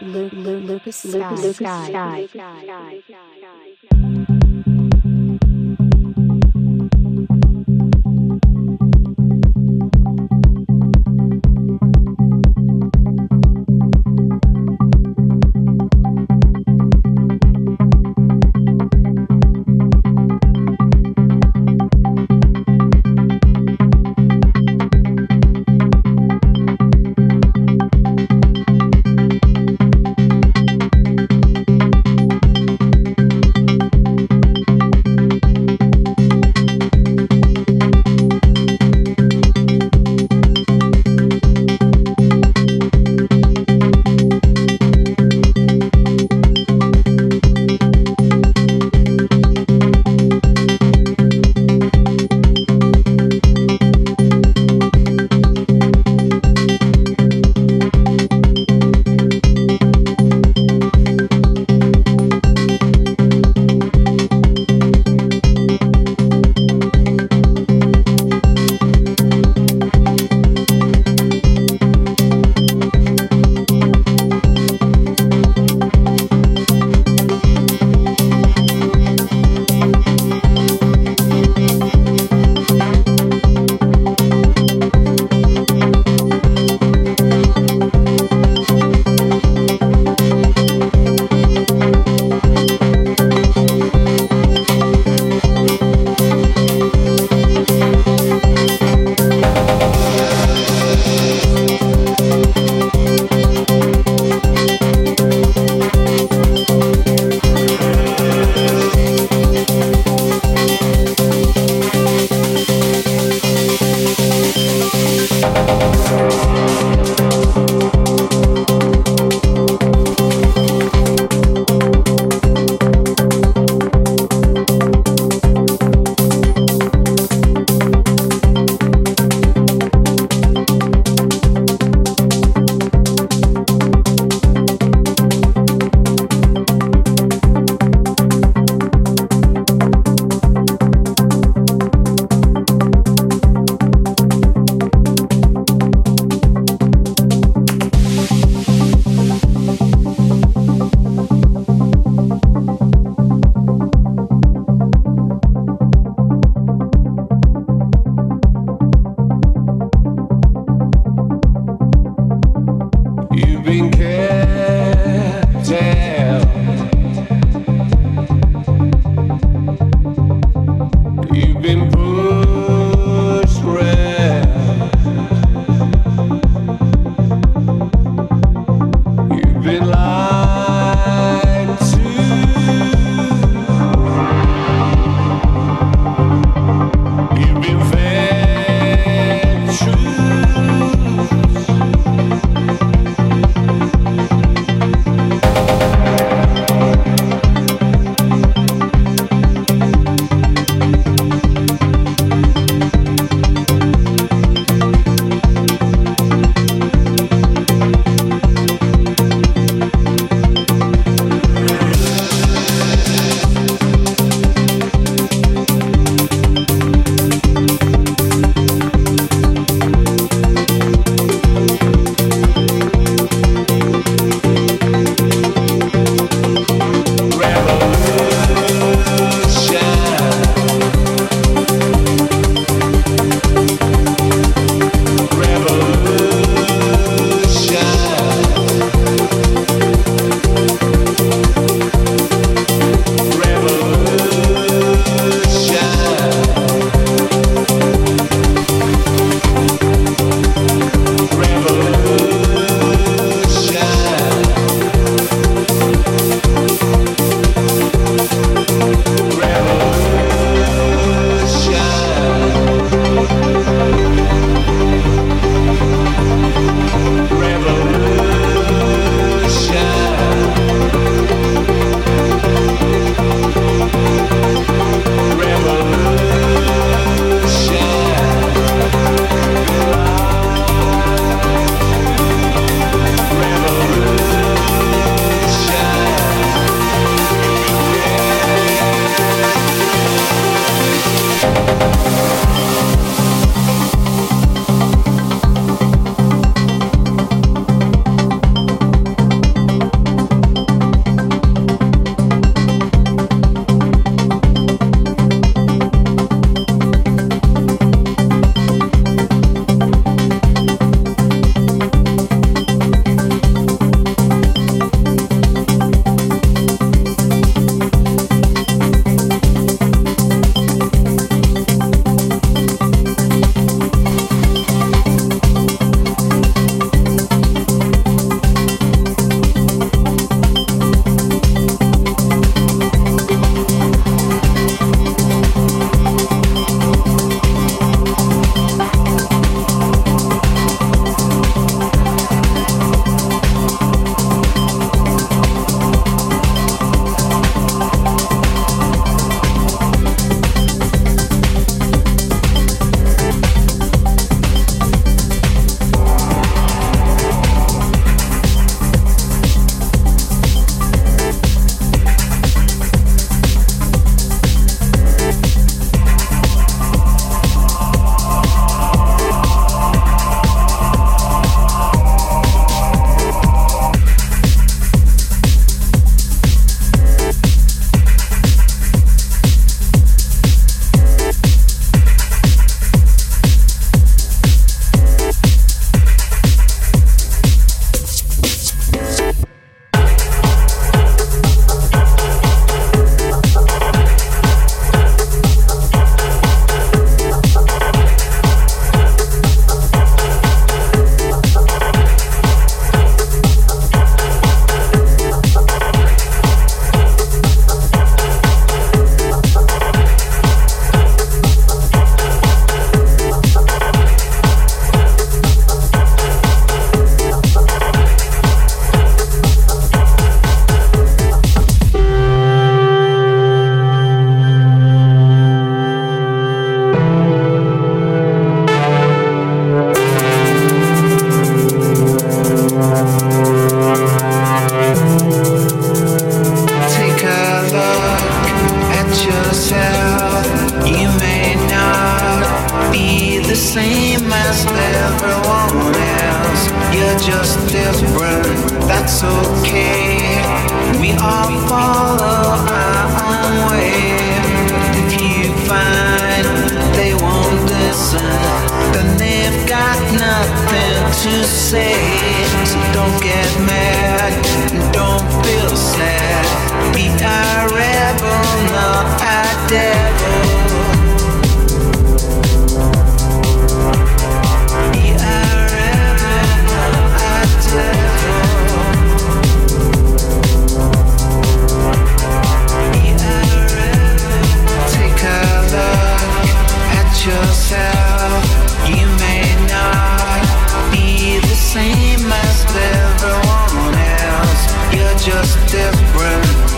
Lu- Lu- Lucas Sky. Lucas Sky. You're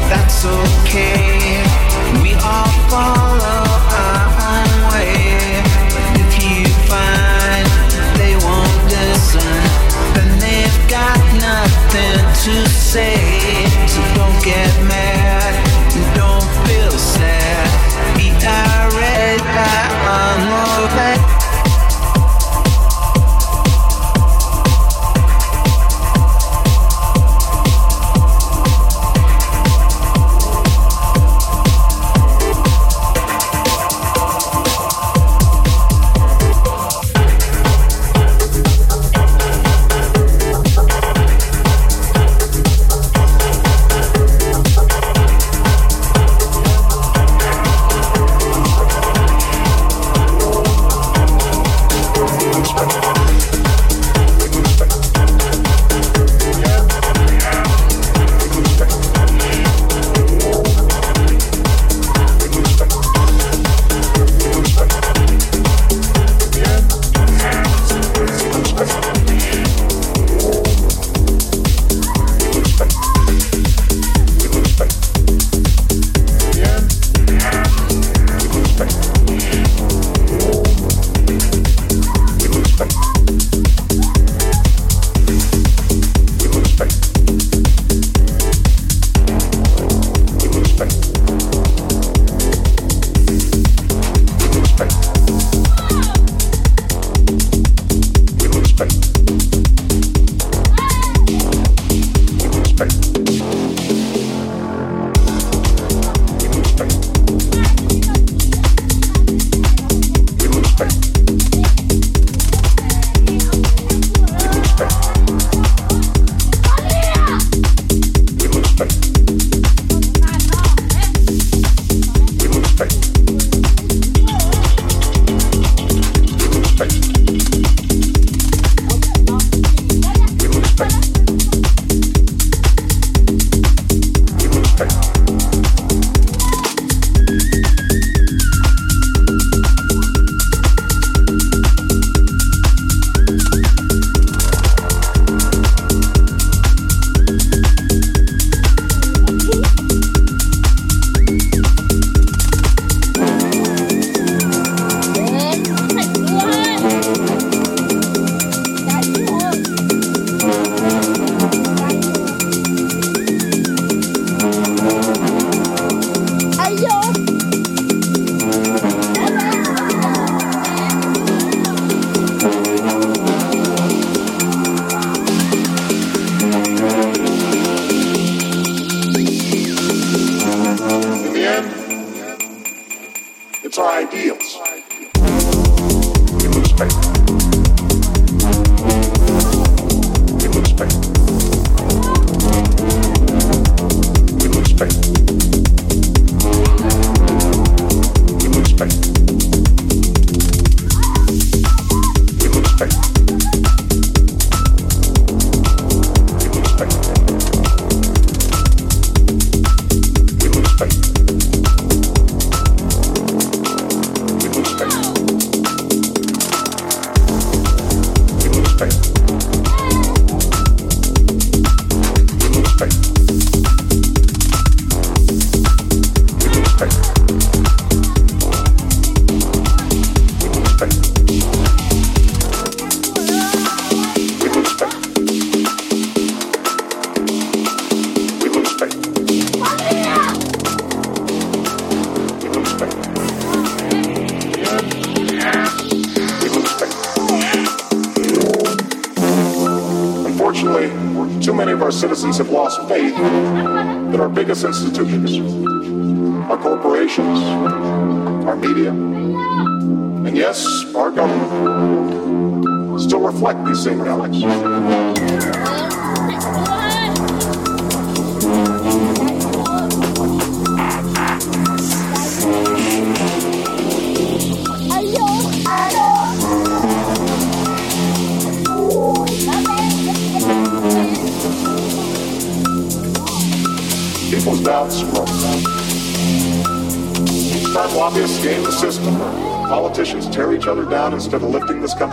that's okay. We all follow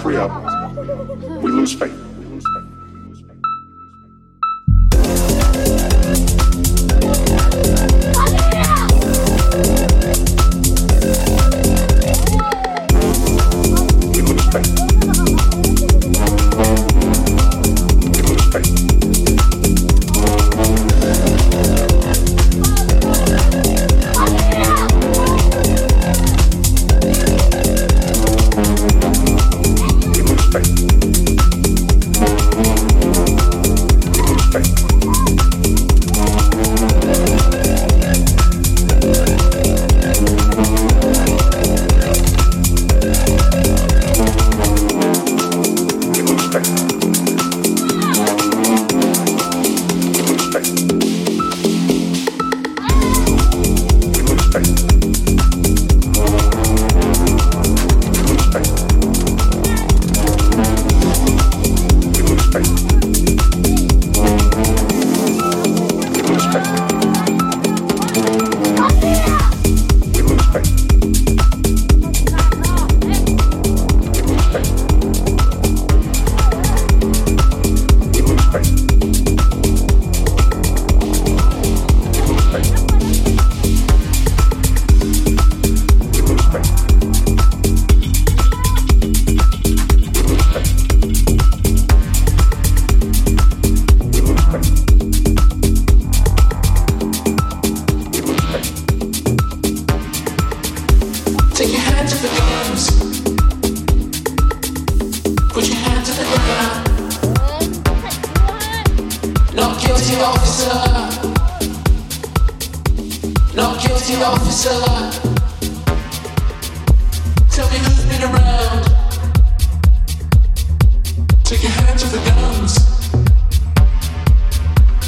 free up. officer. Not guilty officer. Tell me who's been around. Take your hands off the guns.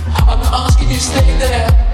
I'm asking you stay there.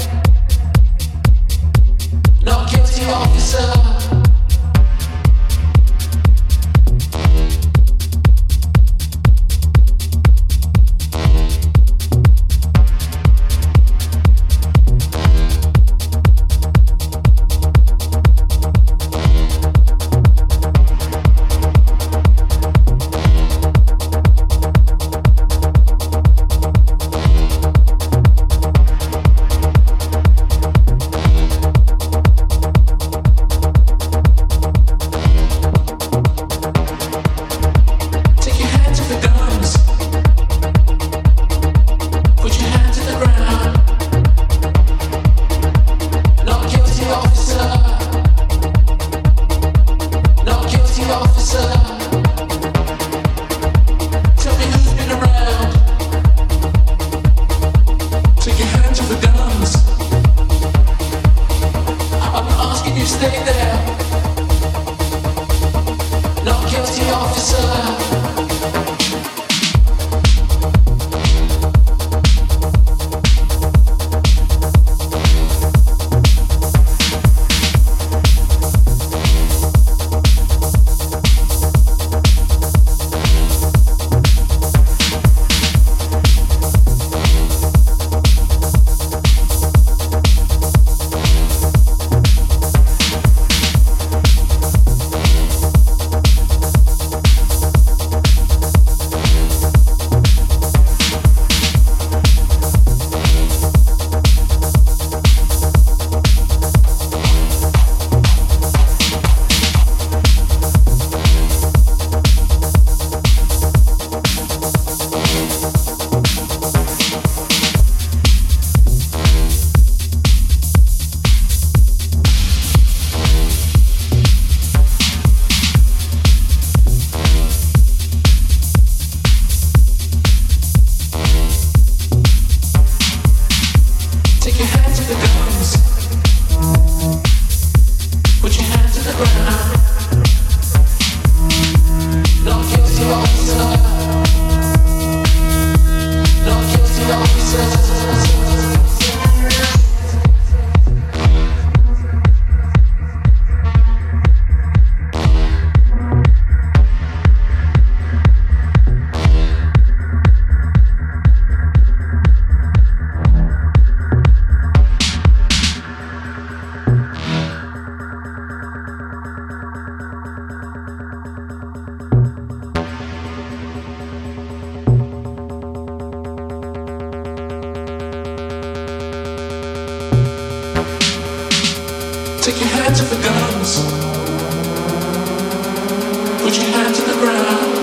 Put your hand to the ground.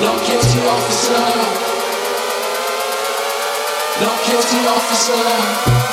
Not guilty, officer. Not guilty, officer.